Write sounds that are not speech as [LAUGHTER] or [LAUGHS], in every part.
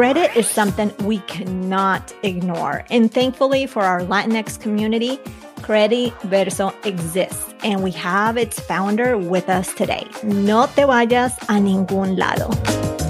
Credit is something we cannot ignore. And thankfully for our Latinx community, Crediverso exists and we have its founder with us today. No te vayas a ningún lado.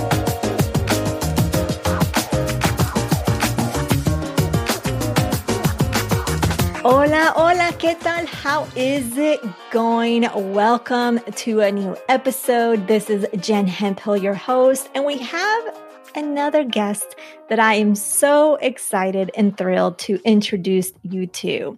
Hola, hola, ¿qué tal? How is it going? Welcome to a new episode. This is Jen Hemphill, your host, and we have another guest that I am so excited and thrilled to introduce you to.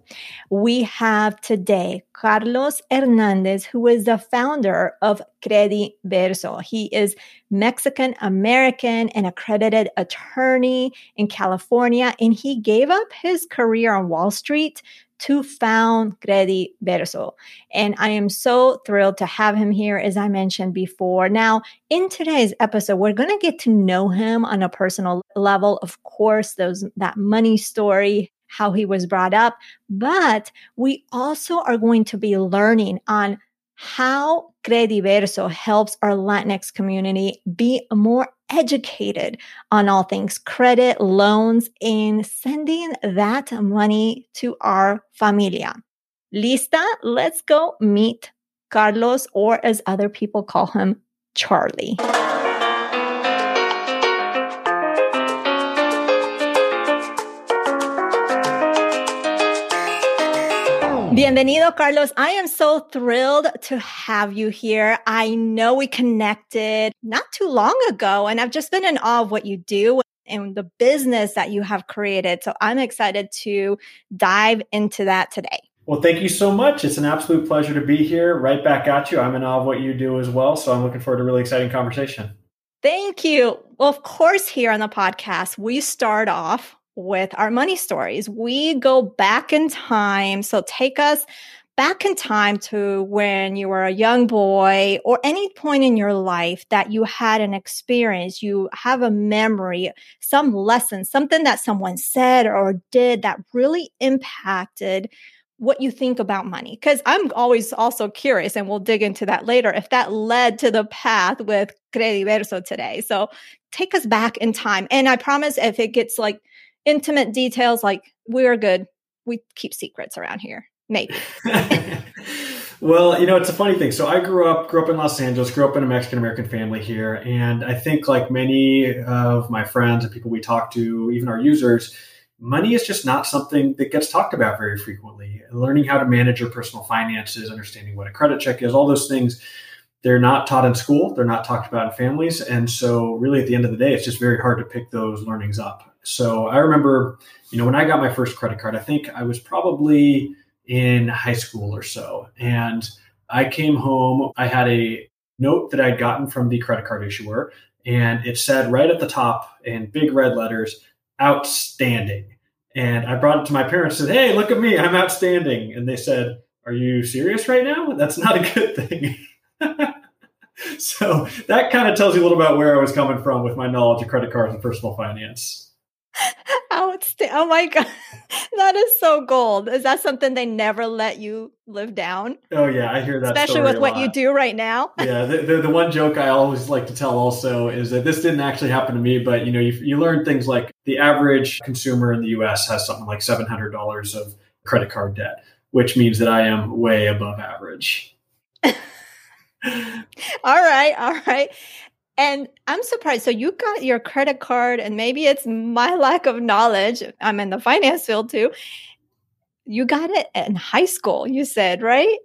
We have today Carlos Hernandez, who is the founder of Credit Verso. He is Mexican American and accredited attorney in California, and he gave up his career on Wall Street to found Credit Verso. And I am so thrilled to have him here, as I mentioned before. Now, in today's episode, we're going to get to know him on a personal level. Of course, those that money story, how he was brought up, but we also are going to be learning on how Crediverso helps our Latinx community be more educated on all things credit, loans, and sending that money to our familia. Lista, let's go meet Carlos, or as other people call him, Charlie. Bienvenido, Carlos. I am so thrilled to have you here. I know we connected not too long ago, and I've just been in awe of what you do and the business that you have created. So I'm excited to dive into that today. Well, thank you so much. It's an absolute pleasure to be here. Right back at you. I'm in awe of what you do as well. So I'm looking forward to a really exciting conversation. Thank you. Well, of course, here on the podcast, we start off with our money stories. We go back in time. So take us back in time to when you were a young boy or any point in your life that you had an experience, you have a memory, some lesson, something that someone said or did that really impacted what you think about money. Because I'm always also curious, and we'll dig into that later, if that led to the path with Crediverso today. So take us back in time. And I promise if it gets like intimate details like we're good. We keep secrets around here. Maybe. [LAUGHS] well, you know, it's a funny thing. So I grew up grew up in Los Angeles, grew up in a Mexican American family here, and I think like many of my friends and people we talk to, even our users, money is just not something that gets talked about very frequently. Learning how to manage your personal finances, understanding what a credit check is, all those things they're not taught in school they're not talked about in families and so really at the end of the day it's just very hard to pick those learnings up so I remember, you know, when I got my first credit card, I think I was probably in high school or so. And I came home, I had a note that I'd gotten from the credit card issuer, and it said right at the top in big red letters, outstanding. And I brought it to my parents and said, Hey, look at me, I'm outstanding. And they said, Are you serious right now? That's not a good thing. [LAUGHS] so that kind of tells you a little about where I was coming from with my knowledge of credit cards and personal finance. [LAUGHS] Outstanding. Oh my God. [LAUGHS] That is so gold. Is that something they never let you live down? Oh, yeah. I hear that. Especially with what you do right now. yeah. The, the, the, one joke I always like to tell also is that this didn't actually happen to me, but you know, you, you learn things like the average consumer in the US has something like $700 of credit card debt, which means that I am way above average. [LAUGHS] all right. All right. And I'm surprised. So you got your credit card, and maybe it's my [LAUGHS] lack of knowledge. I'm in the finance field too. You got it in high school, you said, right?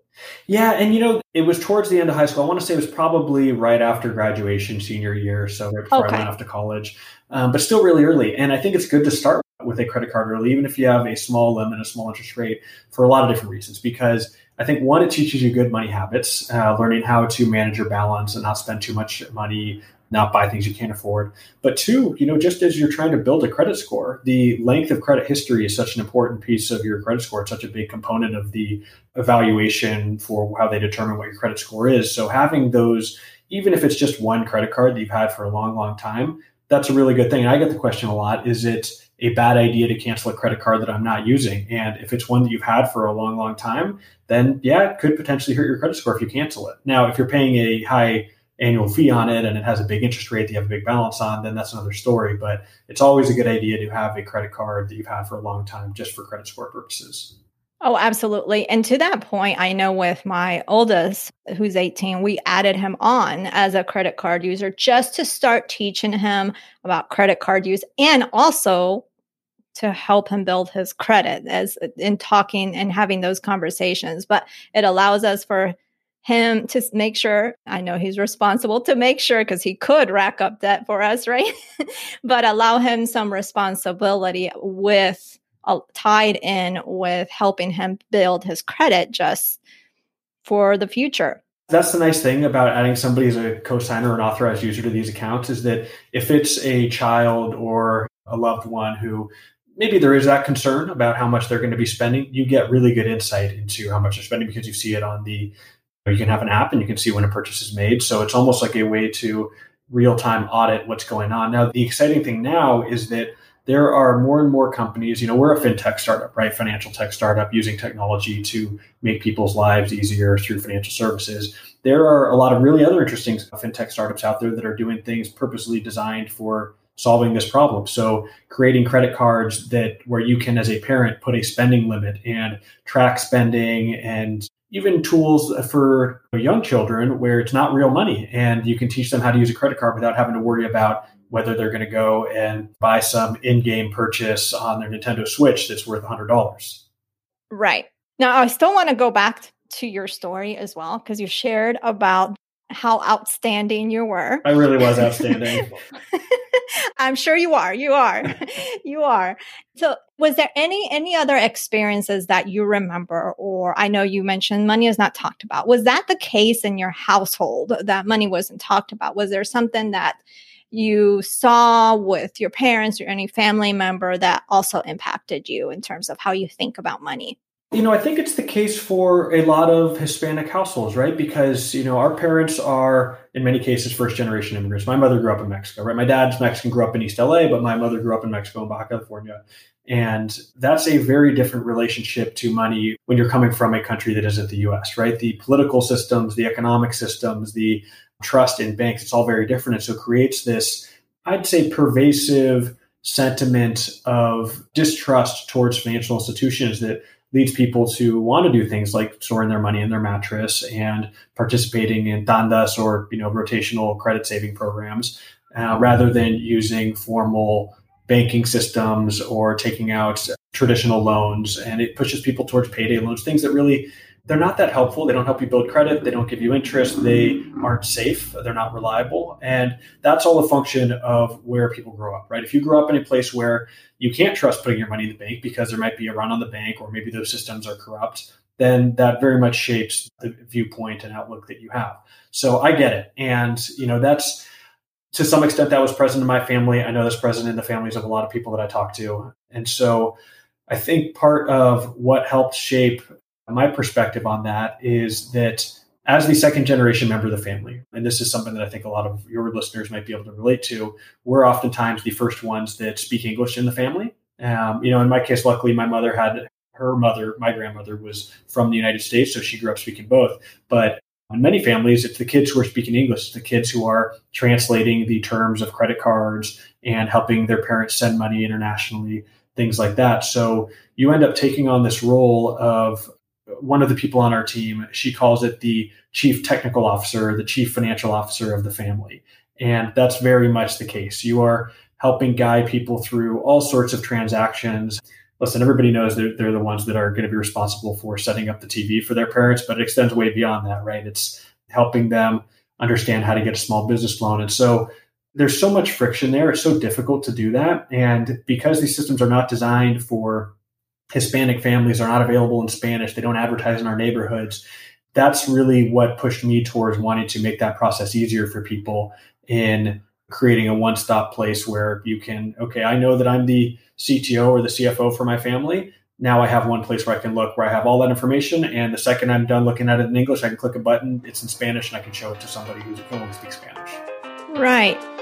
Yeah, and you know, it was towards the end of high school. I want to say it was probably right after graduation, senior year, so right before okay. I went off to college, um, but still really early. And I think it's good to start with a credit card early, even if you have a small limit, a small interest rate, for a lot of different reasons. Because I think one, it teaches you good money habits, uh, learning how to manage your balance and not spend too much money not buy things you can't afford. But two, you know, just as you're trying to build a credit score, the length of credit history is such an important piece of your credit score. It's such a big component of the evaluation for how they determine what your credit score is. So having those, even if it's just one credit card that you've had for a long, long time, that's a really good thing. And I get the question a lot: Is it a bad idea to cancel a credit card that I'm not using? And if it's one that you've had for a long, long time, then yeah, it could potentially hurt your credit score if you cancel it. Now, if you're paying a high annual fee on it and it has a big interest rate that you have a big balance on, then that's another story. But it's always a good idea to have a credit card that you've had for a long time just for credit score purposes. Oh, absolutely. And to that point, I know with my oldest, who's 18, we added him on as a credit card user just to start teaching him about credit card use and also to help him build his credit as in talking and having those conversations. But it allows us for him to make sure I know he's responsible to make sure because he could rack up debt for us, [LAUGHS] right? but allow him some responsibility with uh, tied in with helping him build his credit just for the future. That's the nice thing about adding somebody as a co-signer or an authorized user to these accounts is that if it's a child or a loved one who maybe there is that concern about how much they're going to be spending, you get really good insight into how much they're spending because you see it on the you can have an app and you can see when a purchase is made. So it's almost like a way to real time audit what's going on. Now, the exciting thing now is that there are more and more companies, you know, we're a fintech startup, right? Financial tech startup using technology to make people's lives easier through financial services. There are a lot of really other interesting fintech startups out there that are doing things purposely designed for solving this problem. So creating credit cards that where you can as a parent put a spending limit and track spending and even tools for young children where it's not real money and you can teach them how to use a credit card without having to worry about whether they're going to go and buy some in-game purchase on their Nintendo Switch that's worth $100. Right. Now I still want to go back to your story as well because you shared about how outstanding you were. I really was [LAUGHS] outstanding. [LAUGHS] [LAUGHS] I'm sure you are. You are. [LAUGHS] you are. So, was there any any other experiences that you remember or I know you mentioned money is not talked about. Was that the case in your household that money wasn't talked about? Was there something that you saw with your parents or any family member that also impacted you in terms of how you think about money? You know, I think it's the case for a lot of Hispanic households, right? Because, you know, our parents are, in many cases, first generation immigrants. My mother grew up in Mexico, right? My dad's Mexican, grew up in East LA, but my mother grew up in Mexico in Baja California. And that's a very different relationship to money when you're coming from a country that isn't the US, right? The political systems, the economic systems, the trust in banks, it's all very different. And so it creates this, I'd say, pervasive sentiment of distrust towards financial institutions that leads people to want to do things like storing their money in their mattress and participating in tandas or you know rotational credit saving programs uh, rather than using formal banking systems or taking out traditional loans. And it pushes people towards payday loans things that really they're not that helpful. They don't help you build credit. They don't give you interest. They aren't safe. They're not reliable. And that's all a function of where people grow up, right? If you grow up in a place where you can't trust putting your money in the bank because there might be a run on the bank or maybe those systems are corrupt, then that very much shapes the viewpoint and outlook that you have. So I get it. And, you know, that's to some extent that was present in my family. I know that's present in the families of a lot of people that I talk to. And so I think part of what helped shape my perspective on that is that as the second generation member of the family, and this is something that I think a lot of your listeners might be able to relate to, we're oftentimes the first ones that speak English in the family. Um, you know, in my case, luckily, my mother had her mother, my grandmother, was from the United States, so she grew up speaking both. But in many families, it's the kids who are speaking English, it's the kids who are translating the terms of credit cards and helping their parents send money internationally, things like that. So you end up taking on this role of one of the people on our team, she calls it the chief technical officer, the chief financial officer of the family. And that's very much the case. You are helping guide people through all sorts of transactions. Listen, everybody knows they're, they're the ones that are going to be responsible for setting up the TV for their parents, but it extends way beyond that, right? It's helping them understand how to get a small business loan. And so there's so much friction there. It's so difficult to do that. And because these systems are not designed for Hispanic families are not available in Spanish. They don't advertise in our neighborhoods. That's really what pushed me towards wanting to make that process easier for people in creating a one stop place where you can, okay, I know that I'm the CTO or the CFO for my family. Now I have one place where I can look where I have all that information. And the second I'm done looking at it in English, I can click a button, it's in Spanish, and I can show it to somebody who's who only speaks Spanish. Right.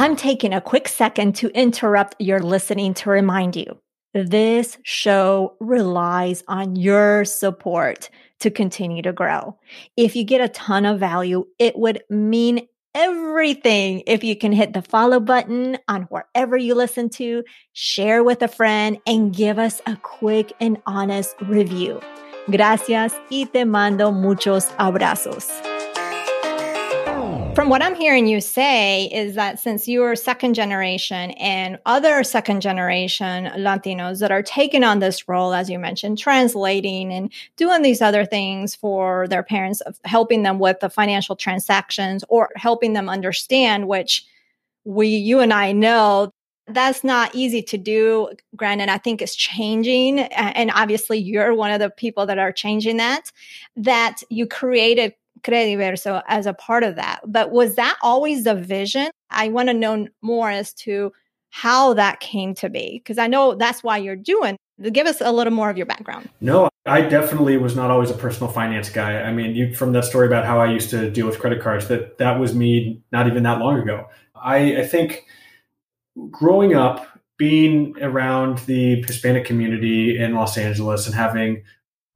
I'm taking a quick second to interrupt your listening to remind you this show relies on your support to continue to grow. If you get a ton of value, it would mean everything if you can hit the follow button on wherever you listen to, share with a friend, and give us a quick and honest review. Gracias y te mando muchos abrazos from what I'm hearing you say is that since you're second generation and other second generation Latinos that are taking on this role, as you mentioned, translating and doing these other things for their parents, helping them with the financial transactions or helping them understand, which we, you and I know that's not easy to do. Granted, I think it's changing. And obviously you're one of the people that are changing that, that you created Crediverso as a part of that. But was that always the vision? I want to know more as to how that came to be because I know that's why you're doing. Give us a little more of your background. No, I definitely was not always a personal finance guy. I mean, you from that story about how I used to deal with credit cards, that that was me not even that long ago. I, I think growing up, being around the Hispanic community in Los Angeles and having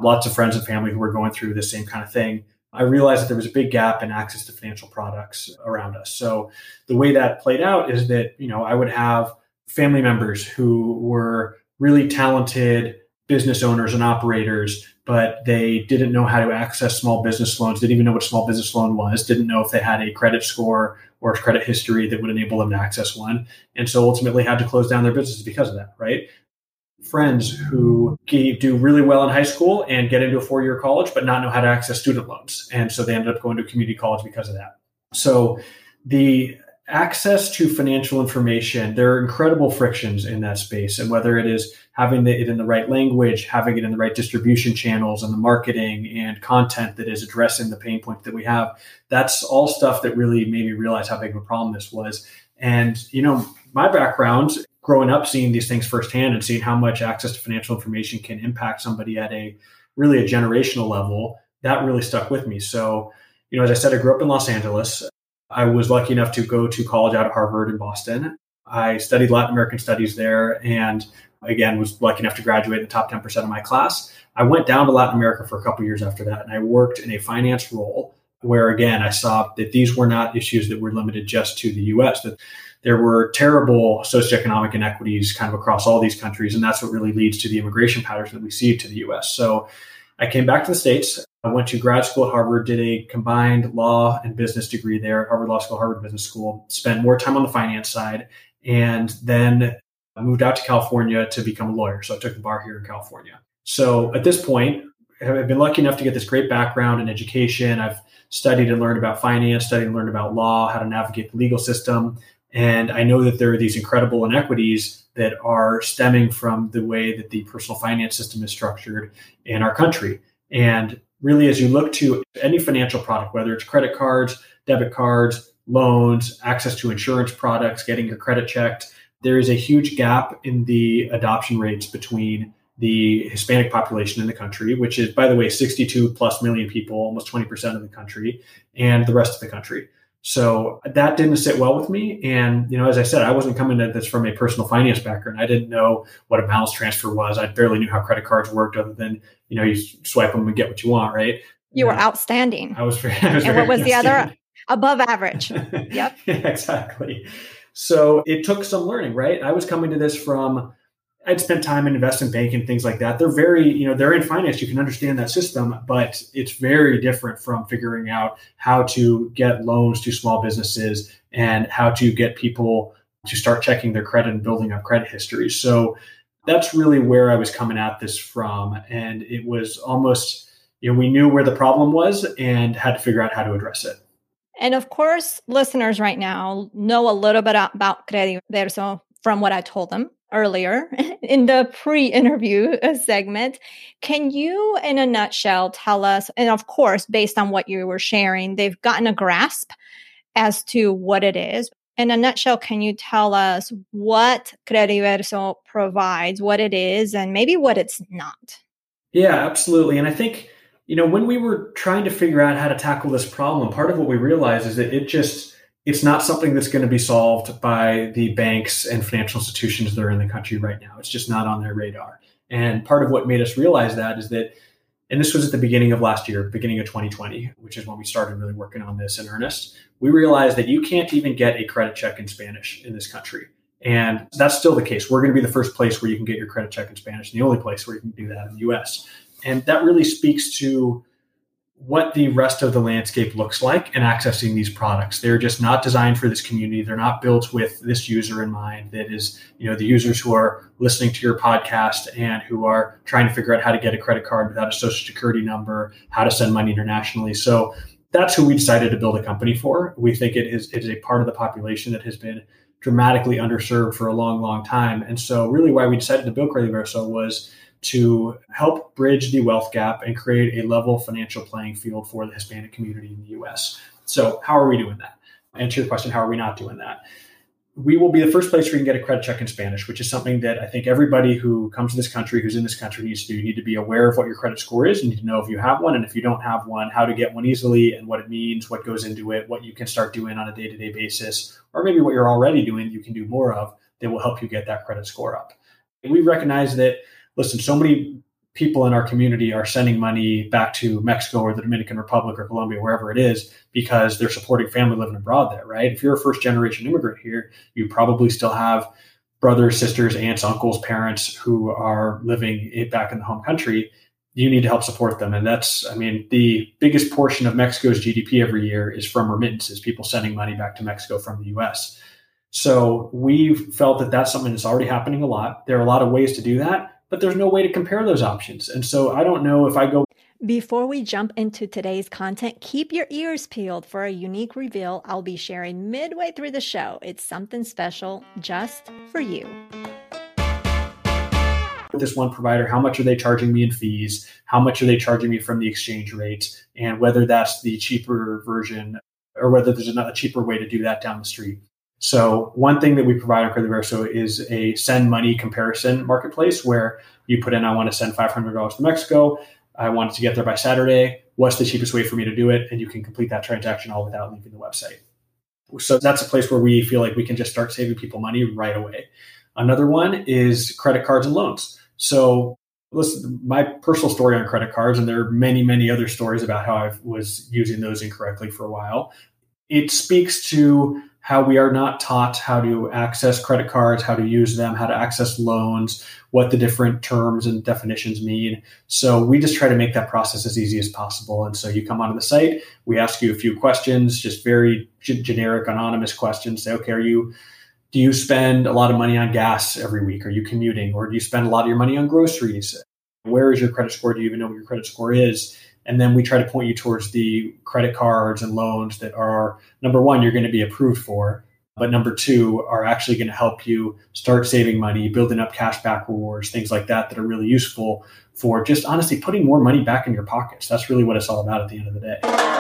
lots of friends and family who were going through the same kind of thing, I realized that there was a big gap in access to financial products around us. So the way that played out is that, you know, I would have family members who were really talented business owners and operators, but they didn't know how to access small business loans, didn't even know what a small business loan was, didn't know if they had a credit score or credit history that would enable them to access one. And so ultimately had to close down their businesses because of that, right? Friends who do really well in high school and get into a four year college, but not know how to access student loans. And so they ended up going to community college because of that. So the access to financial information, there are incredible frictions in that space. And whether it is having it in the right language, having it in the right distribution channels and the marketing and content that is addressing the pain point that we have, that's all stuff that really made me realize how big of a problem this was. And, you know, my background growing up seeing these things firsthand and seeing how much access to financial information can impact somebody at a really a generational level that really stuck with me. So you know as i said i grew up in los angeles. I was lucky enough to go to college out at harvard in boston. I studied latin american studies there and again was lucky enough to graduate in the top 10% of my class. I went down to latin america for a couple years after that and i worked in a finance role where again i saw that these were not issues that were limited just to the us that there were terrible socioeconomic inequities kind of across all these countries. And that's what really leads to the immigration patterns that we see to the US. So I came back to the States. I went to grad school at Harvard, did a combined law and business degree there, Harvard Law School, Harvard Business School, spent more time on the finance side, and then I moved out to California to become a lawyer. So I took the bar here in California. So at this point, I've been lucky enough to get this great background in education. I've studied and learned about finance, studied and learned about law, how to navigate the legal system. And I know that there are these incredible inequities that are stemming from the way that the personal finance system is structured in our country. And really, as you look to any financial product, whether it's credit cards, debit cards, loans, access to insurance products, getting your credit checked, there is a huge gap in the adoption rates between the Hispanic population in the country, which is, by the way, 62 plus million people, almost 20% of the country, and the rest of the country. So that didn't sit well with me. And, you know, as I said, I wasn't coming at this from a personal finance background. I didn't know what a balance transfer was. I barely knew how credit cards worked other than, you know, you swipe them and get what you want, right? You were outstanding. I was very, [LAUGHS] I was and what was the other? Above average. [LAUGHS] yep. exactly. So it took some learning, right? I was coming to this from I'd spent time in investment banking things like that. They're very, you know, they're in finance. You can understand that system, but it's very different from figuring out how to get loans to small businesses and how to get people to start checking their credit and building up credit histories. So that's really where I was coming at this from. And it was almost, you know, we knew where the problem was and had to figure out how to address it. And of course, listeners right now know a little bit about Crediverso from what I told them earlier [LAUGHS] in the pre interview uh, segment. Can you, in a nutshell, tell us, and of course, based on what you were sharing, they've gotten a grasp as to what it is. In a nutshell, can you tell us what Crediverso provides, what it is, and maybe what it's not? Yeah, absolutely. And I think, you know, when we were trying to figure out how to tackle this problem, part of what we realized is that it just, it's not something that's going to be solved by the banks and financial institutions that are in the country right now. It's just not on their radar. And part of what made us realize that is that, and this was at the beginning of last year, beginning of 2020, which is when we started really working on this in earnest. We realized that you can't even get a credit check in Spanish in this country. And that's still the case. We're going to be the first place where you can get your credit check in Spanish, and the only place where you can do that in the US. And that really speaks to what the rest of the landscape looks like in accessing these products. They're just not designed for this community. They're not built with this user in mind. That is, you know, the users who are listening to your podcast and who are trying to figure out how to get a credit card without a social security number, how to send money internationally. So that's who we decided to build a company for. We think it is, it is a part of the population that has been dramatically underserved for a long, long time. And so really why we decided to build Crediverso was to help bridge the wealth gap and create a level financial playing field for the Hispanic community in the US. So, how are we doing that? Answer your question, how are we not doing that? We will be the first place where you can get a credit check in Spanish, which is something that I think everybody who comes to this country, who's in this country, needs to do. You need to be aware of what your credit score is. And you need to know if you have one, and if you don't have one, how to get one easily and what it means, what goes into it, what you can start doing on a day to day basis, or maybe what you're already doing, you can do more of that will help you get that credit score up. And we recognize that listen, so many people in our community are sending money back to Mexico or the Dominican Republic or Colombia, wherever it is, because they're supporting family living abroad there, right? If you're a first generation immigrant here, you probably still have brothers, sisters, aunts, uncles, parents who are living back in the home country. You need to help support them. And that's, I mean, the biggest portion of Mexico's GDP every year is from remittances, people sending money back to Mexico from the US. So we've felt that that's something that's already happening a lot. There are a lot of ways to do that but there's no way to compare those options. And so I don't know if I go. Before we jump into today's content, keep your ears peeled for a unique reveal I'll be sharing midway through the show. It's something special just for you. This one provider, how much are they charging me in fees? How much are they charging me from the exchange rate? And whether that's the cheaper version or whether there's another cheaper way to do that down the street. So one thing that we provide on Crediverso is a send money comparison marketplace where you put in, I want to send $500 to Mexico. I want it to get there by Saturday. What's the cheapest way for me to do it? And you can complete that transaction all without leaving the website. So that's a place where we feel like we can just start saving people money right away. Another one is credit cards and loans. So listen, my personal story on credit cards, and there are many, many other stories about how I was using those incorrectly for a while. It speaks to how we are not taught how to access credit cards, how to use them, how to access loans, what the different terms and definitions mean. So we just try to make that process as easy as possible. And so you come onto the site, we ask you a few questions, just very g- generic, anonymous questions. Say, okay, are you do you spend a lot of money on gas every week? Are you commuting, or do you spend a lot of your money on groceries? Where is your credit score? Do you even know what your credit score is? And then we try to point you towards the credit cards and loans that are number one, you're going to be approved for. But number two, are actually going to help you start saving money, building up cashback rewards, things like that, that are really useful for just honestly putting more money back in your pockets. That's really what it's all about at the end of the day.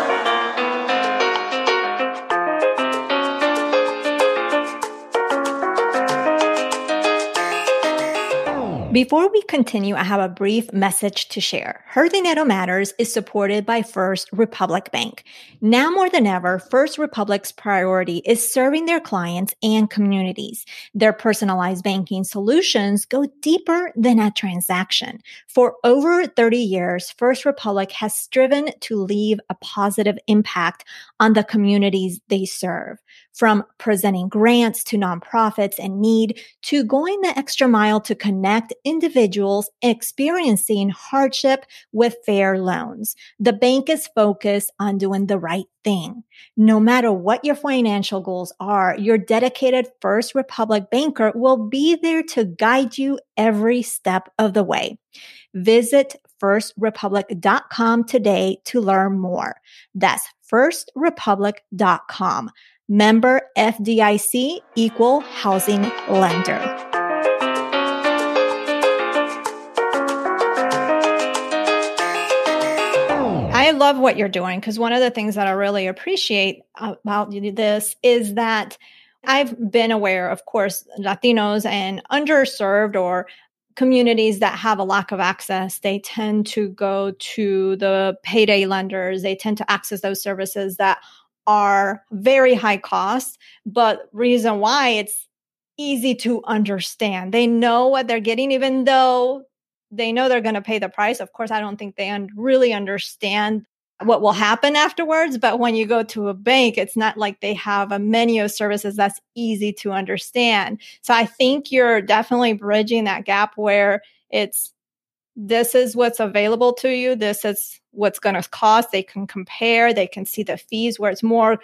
Before we continue, I have a brief message to share. Her Dinero Matters is supported by First Republic Bank. Now more than ever, First Republic's priority is serving their clients and communities. Their personalized banking solutions go deeper than a transaction. For over 30 years, First Republic has striven to leave a positive impact on the communities they serve from presenting grants to nonprofits in need to going the extra mile to connect individuals experiencing hardship with fair loans. The bank is focused on doing the right thing. No matter what your financial goals are, your dedicated First Republic banker will be there to guide you every step of the way. Visit firstrepublic.com today to learn more. That's firstrepublic.com. Member FDIC Equal Housing Lender. I love what you're doing because one of the things that I really appreciate about this is that I've been aware, of course, Latinos and underserved or communities that have a lack of access, they tend to go to the payday lenders. They tend to access those services that are very high cost, but reason why it's easy to understand. They know what they're getting, even though they know they're going to pay the price. Of course, I don't think they un- really understand what will happen afterwards. But when you go to a bank, it's not like they have a menu of services that's easy to understand. So I think you're definitely bridging that gap where it's this is what's available to you, this is what's going to cost. They can compare, they can see the fees where it's more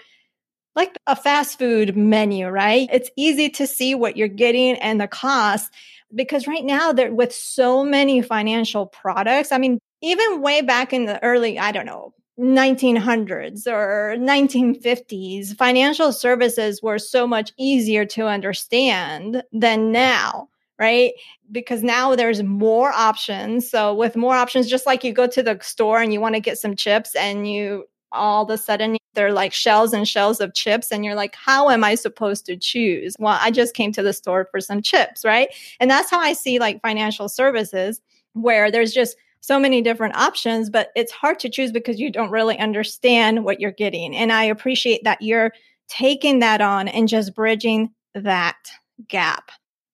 like a fast food menu, right? It's easy to see what you're getting and the cost because right now there with so many financial products, I mean, even way back in the early, I don't know, 1900s or 1950s, financial services were so much easier to understand than now, right? Because now there's more options. So, with more options, just like you go to the store and you want to get some chips and you all of a sudden they're like shells and shells of chips and you're like how am i supposed to choose well i just came to the store for some chips right and that's how i see like financial services where there's just so many different options, but it's hard to choose because you don't really understand what you're getting. And I appreciate that you're taking that on and just bridging that gap.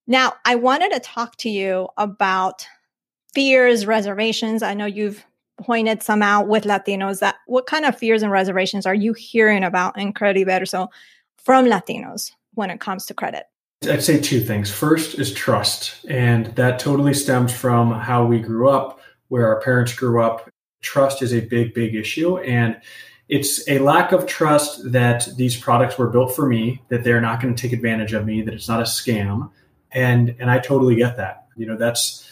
Now, I wanted to talk to you about fears, reservations. I know you've pointed some out with Latinos that what kind of fears and reservations are you hearing about in Crediverso from Latinos when it comes to credit? I'd say two things. First is trust, and that totally stems from how we grew up where our parents grew up, trust is a big, big issue. And it's a lack of trust that these products were built for me, that they're not going to take advantage of me, that it's not a scam. And and I totally get that. You know, that's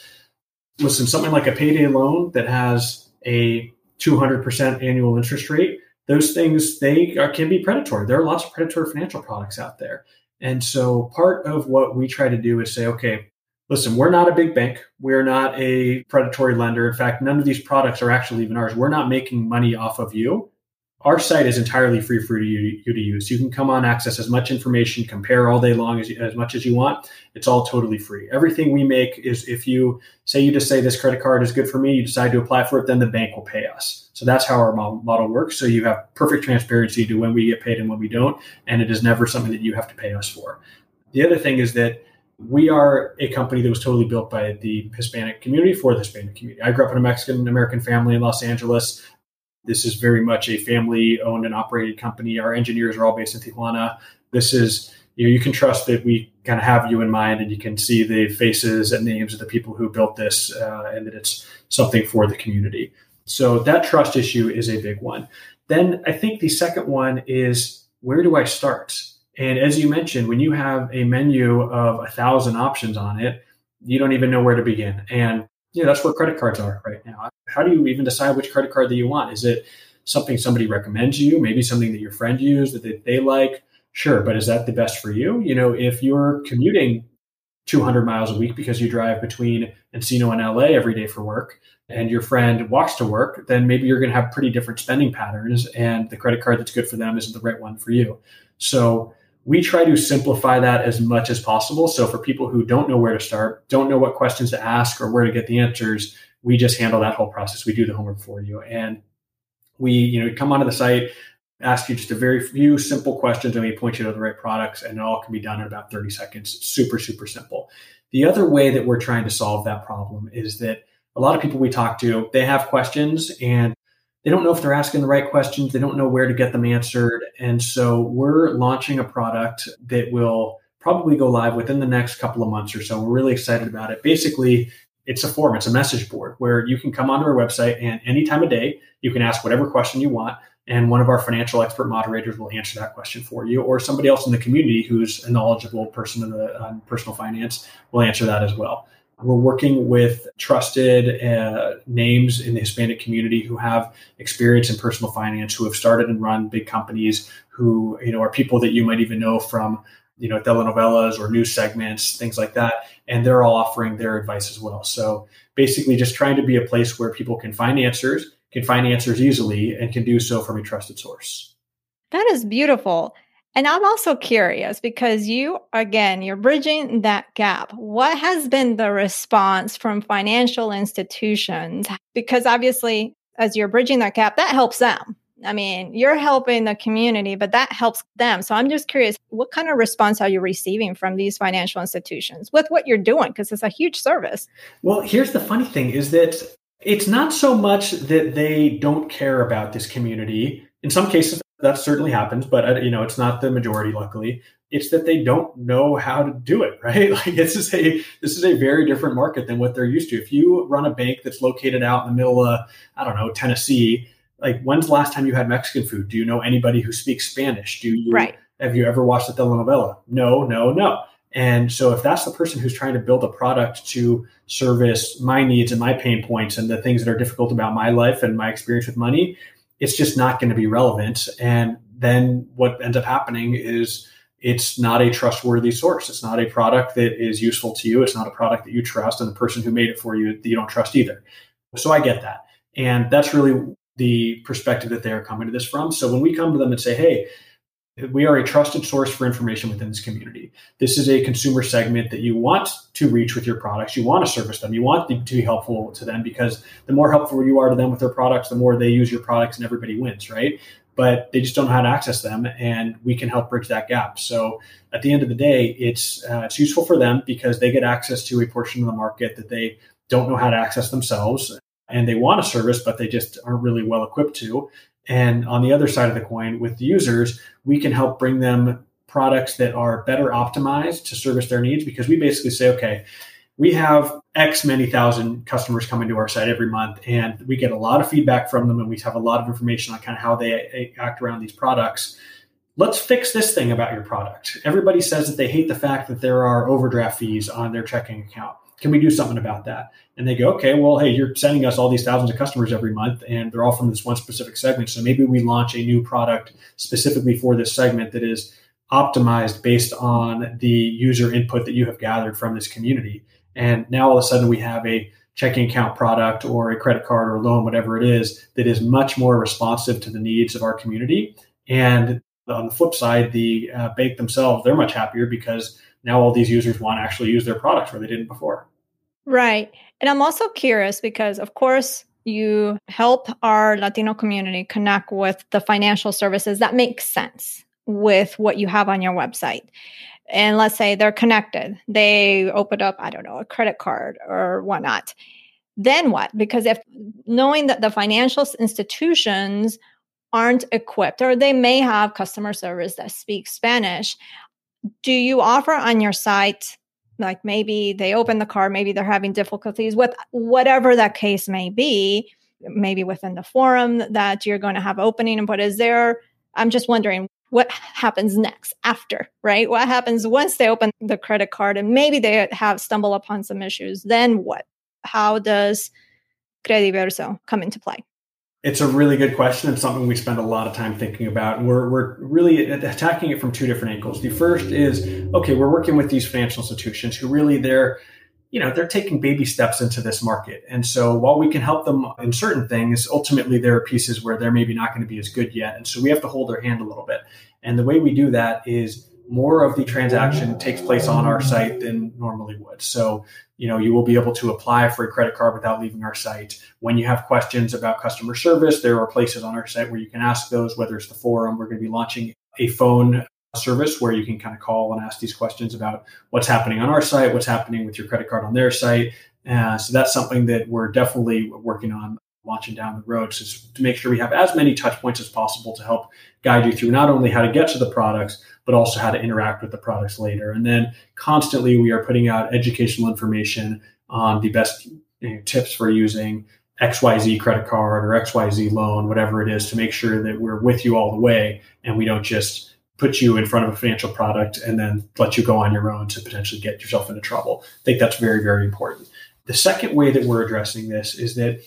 listen, something like a payday loan that has a 200% annual interest rate, those things they are, can be predatory. There are lots of predatory financial products out there. And so part of what we try to do is say, okay, listen, we're not a big bank. We're not a predatory lender. In fact, none of these products are actually even ours. We're not making money off of you. Our site is entirely free for you, you to use. You can come on, access as much information, compare all day long as, as much as you want. It's all totally free. Everything we make is if you say you just say this credit card is good for me, you decide to apply for it, then the bank will pay us. So that's how our model works. So you have perfect transparency to when we get paid and when we don't, and it is never something that you have to pay us for. The other thing is that we are a company that was totally built by the Hispanic community for the Hispanic community. I grew up in a Mexican American family in Los Angeles. This is very much a family owned and operated company. Our engineers are all based in Tijuana. This is, you know, you can trust that we kind of have you in mind and you can see the faces and names of the people who built this uh, and that it's something for the community. So that trust issue is a big one. Then I think the second one is where do I start? And as you mentioned, when you have a menu of a thousand options on it, you don't even know where to begin. And you know, that's where credit cards are right now. How do you even decide which credit card that you want? Is it something somebody recommends you? Maybe something that your friend used that they, they like? Sure, but is that the best for you? You know, if you're commuting 200 miles a week because you drive between Encino and LA every day for work, and your friend walks to work, then maybe you're going to have pretty different spending patterns, and the credit card that's good for them isn't the right one for you. So we try to simplify that as much as possible. So for people who don't know where to start, don't know what questions to ask or where to get the answers, we just handle that whole process. We do the homework for you. And we, you know, come onto the site, ask you just a very few simple questions, and we point you to the right products, and it all can be done in about 30 seconds. Super, super simple. The other way that we're trying to solve that problem is that a lot of people we talk to, they have questions and they don't know if they're asking the right questions. They don't know where to get them answered. And so we're launching a product that will probably go live within the next couple of months or so. We're really excited about it. Basically, it's a form, it's a message board where you can come onto our website and any time of day, you can ask whatever question you want. And one of our financial expert moderators will answer that question for you, or somebody else in the community who's a knowledgeable person in the personal finance will answer that as well. We're working with trusted uh, names in the Hispanic community who have experience in personal finance, who have started and run big companies, who you know are people that you might even know from you know telenovelas or news segments, things like that, and they're all offering their advice as well. So basically, just trying to be a place where people can find answers can find answers easily and can do so from a trusted source. That is beautiful. And I'm also curious because you, again, you're bridging that gap. What has been the response from financial institutions? Because obviously, as you're bridging that gap, that helps them. I mean, you're helping the community, but that helps them. So I'm just curious, what kind of response are you receiving from these financial institutions with what you're doing? Because it's a huge service. Well, here's the funny thing is that it's not so much that they don't care about this community. In some cases, that certainly happens, but uh, you know, it's not the majority. Luckily, it's that they don't know how to do it. [LAUGHS] Right? Like this is a this is a very different market than what they're used to. If you run a bank that's located out in the middle of I don't know Tennessee, like when's the last time you had Mexican food? Do you know anybody who speaks Spanish? Do you right. have you ever watched a telenovela? No, no, no. And so if that's the person who's trying to build a product to service my needs and my pain points and the things that are difficult about my life and my experience with money, it's just not going to be relevant. And then what ends up happening is it's not a trustworthy source. It's not a product that is useful to you. It's not a product that you trust. And the person who made it for you, that you don't trust either. So I get that. And that's really the perspective that they are coming to this from. So when we come to them and say, hey, we are a trusted source for information within this community. This is a consumer segment that you want to reach with your products. You want to service them. You want to be helpful to them because the more helpful you are to them with their products, the more they use your products and everybody wins, right? But they just don't know how to access them, and we can help bridge that gap. So at the end of the day, it's uh, it's useful for them because they get access to a portion of the market that they don't know how to access themselves and they want a service, but they just aren't really well equipped to. And on the other side of the coin, with the users, we can help bring them products that are better optimized to service their needs because we basically say, okay, we have X many thousand customers coming to our site every month, and we get a lot of feedback from them, and we have a lot of information on kind of how they act around these products. Let's fix this thing about your product. Everybody says that they hate the fact that there are overdraft fees on their checking account. Can we do something about that? And they go, okay, well, hey, you're sending us all these thousands of customers every month, and they're all from this one specific segment. So maybe we launch a new product specifically for this segment that is optimized based on the user input that you have gathered from this community. And now all of a sudden we have a checking account product or a credit card or loan, whatever it is, that is much more responsive to the needs of our community. And on the flip side, the uh, bank themselves, they're much happier because now all these users want to actually use their products where they didn't before. Right. And I'm also curious because, of course, you help our Latino community connect with the financial services that makes sense with what you have on your website. And let's say they're connected, they opened up, I don't know, a credit card or whatnot. Then what? Because if knowing that the financial institutions aren't equipped or they may have customer service that speaks Spanish, do you offer on your site like maybe they open the car, maybe they're having difficulties with whatever that case may be, maybe within the forum that you're going to have opening. and what is there, I'm just wondering what happens next after, right? What happens once they open the credit card and maybe they have stumble upon some issues? Then what? How does Crediverso come into play? It's a really good question and something we spend a lot of time thinking about. We're, we're really attacking it from two different angles. The first is, okay, we're working with these financial institutions who really they're, you know, they're taking baby steps into this market. And so while we can help them in certain things, ultimately there are pieces where they're maybe not going to be as good yet. And so we have to hold their hand a little bit. And the way we do that is more of the transaction takes place on our site than normally would. So, you know, you will be able to apply for a credit card without leaving our site. When you have questions about customer service, there are places on our site where you can ask those, whether it's the forum, we're going to be launching a phone service where you can kind of call and ask these questions about what's happening on our site, what's happening with your credit card on their site. Uh, so that's something that we're definitely working on launching down the road so to make sure we have as many touch points as possible to help guide you through not only how to get to the products but also how to interact with the products later. And then constantly we are putting out educational information on the best you know, tips for using xyz credit card or xyz loan whatever it is to make sure that we're with you all the way and we don't just put you in front of a financial product and then let you go on your own to potentially get yourself into trouble. I think that's very very important. The second way that we're addressing this is that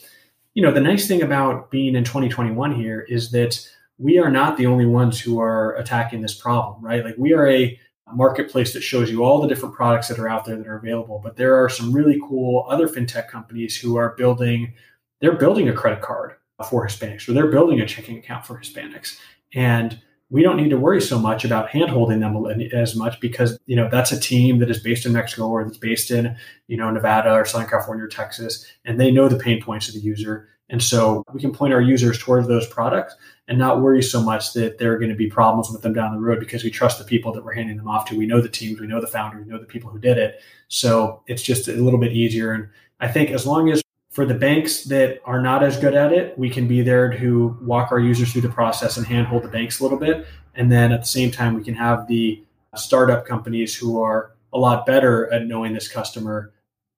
you know, the nice thing about being in 2021 here is that we are not the only ones who are attacking this problem, right? Like we are a marketplace that shows you all the different products that are out there that are available, but there are some really cool other fintech companies who are building they're building a credit card for Hispanics, or they're building a checking account for Hispanics. And we don't need to worry so much about handholding them as much because you know that's a team that is based in Mexico or that's based in you know Nevada or Southern California or Texas, and they know the pain points of the user, and so we can point our users towards those products and not worry so much that there are going to be problems with them down the road because we trust the people that we're handing them off to. We know the teams, we know the founder, we know the people who did it, so it's just a little bit easier. And I think as long as for the banks that are not as good at it, we can be there to walk our users through the process and handhold the banks a little bit. And then at the same time, we can have the startup companies who are a lot better at knowing this customer.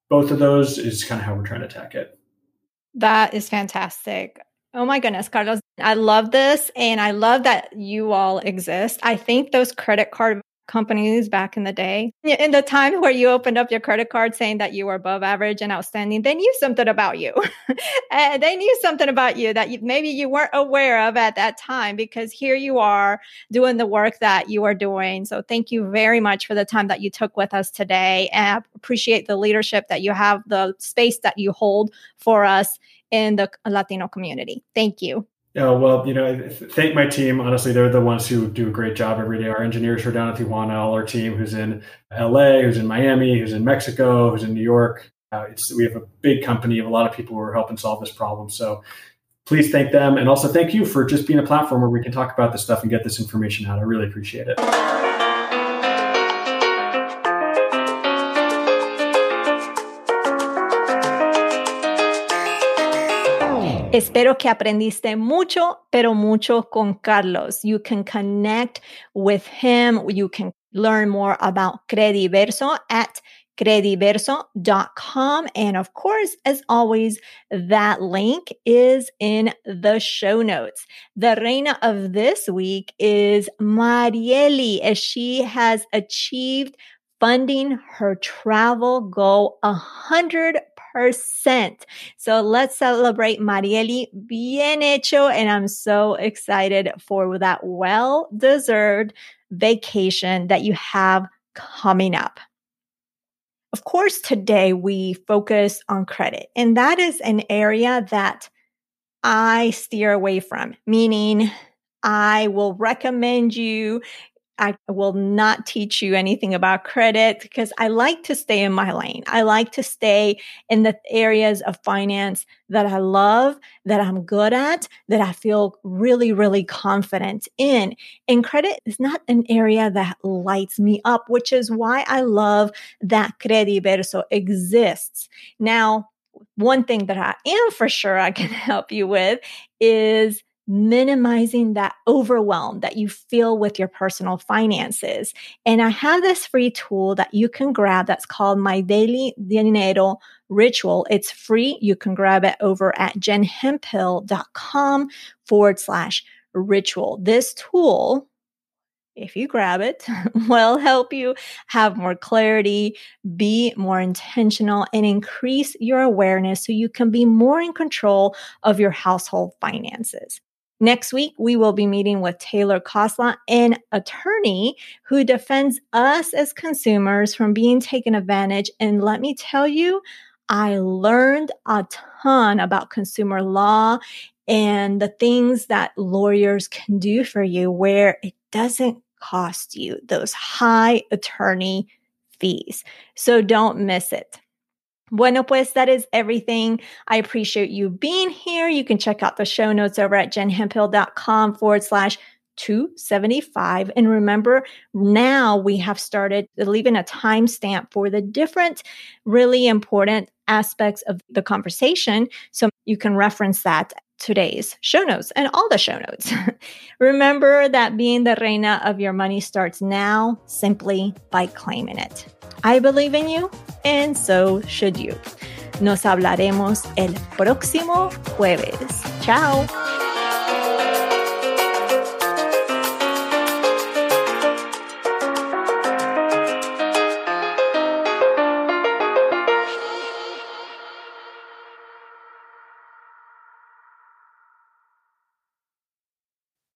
Both of those is kind of how we're trying to attack it. That is fantastic. Oh my goodness, Carlos. I love this. And I love that you all exist. I think those credit card companies back in the day. In the time [LAUGHS] where you opened up your credit card saying that you were above average and outstanding, they knew something about you. and [LAUGHS] eh, they knew something about you that you, maybe you weren't aware of at that time because here you are doing the work that you are doing. So thank you very much for the time that you took with us today. And appreciate the leadership that you have, the space that you hold for us in the Latino community. Thank you. Yeah, well, you know, thank my team. Honestly, they're the ones who do a great job every day. Our engineers are down at Tijuana, all our team who's in LA, who's in Miami, who's in Mexico, who's in New York. Uh, we have a big company of a lot of people who are helping solve this problem. So please thank them. And also thank you for just being a platform where we can talk about this stuff and get this information out. I really appreciate it. Espero que aprendiste mucho, pero mucho con Carlos. You can connect with him. You can learn more about Crediverso at crediverso.com. And of course, as always, that link is in the show notes. The reina of this week is Marieli, as she has achieved funding her travel goal a hundred percent. So let's celebrate Marieli. Bien hecho. And I'm so excited for that well deserved vacation that you have coming up. Of course, today we focus on credit, and that is an area that I steer away from, meaning I will recommend you I will not teach you anything about credit because I like to stay in my lane. I like to stay in the areas of finance that I love, that I'm good at, that I feel really, really confident in. And credit is not an area that lights me up, which is why I love that Crediverso exists. Now, one thing that I am for sure I can [LAUGHS] help you with is minimizing that overwhelm that you feel with your personal finances. And I have this free tool that you can grab that's called My Daily Dinero Ritual. It's free. You can grab it over at jenhemphill.com forward slash ritual. This tool if you grab it, [LAUGHS] will help you have more clarity, be more intentional, and increase your awareness so you can be more in control of your household finances. Next week, we will be meeting with Taylor Kosla, an attorney who defends us as consumers from being taken advantage. And let me tell you, I learned a ton about consumer law and the things that lawyers can do for you where it doesn't cost you those high attorney fees. So don't miss it. Bueno, pues that is everything. I appreciate you being here. You can check out the show notes over at jenhemphill.com forward slash 275. And remember, now we have started leaving a timestamp for the different really important aspects of the conversation. So you can reference that today's show notes and all the show notes. [LAUGHS] remember that being the reina of your money starts now simply by claiming it. I believe in you and so should you. Nos hablaremos el próximo jueves. Chao.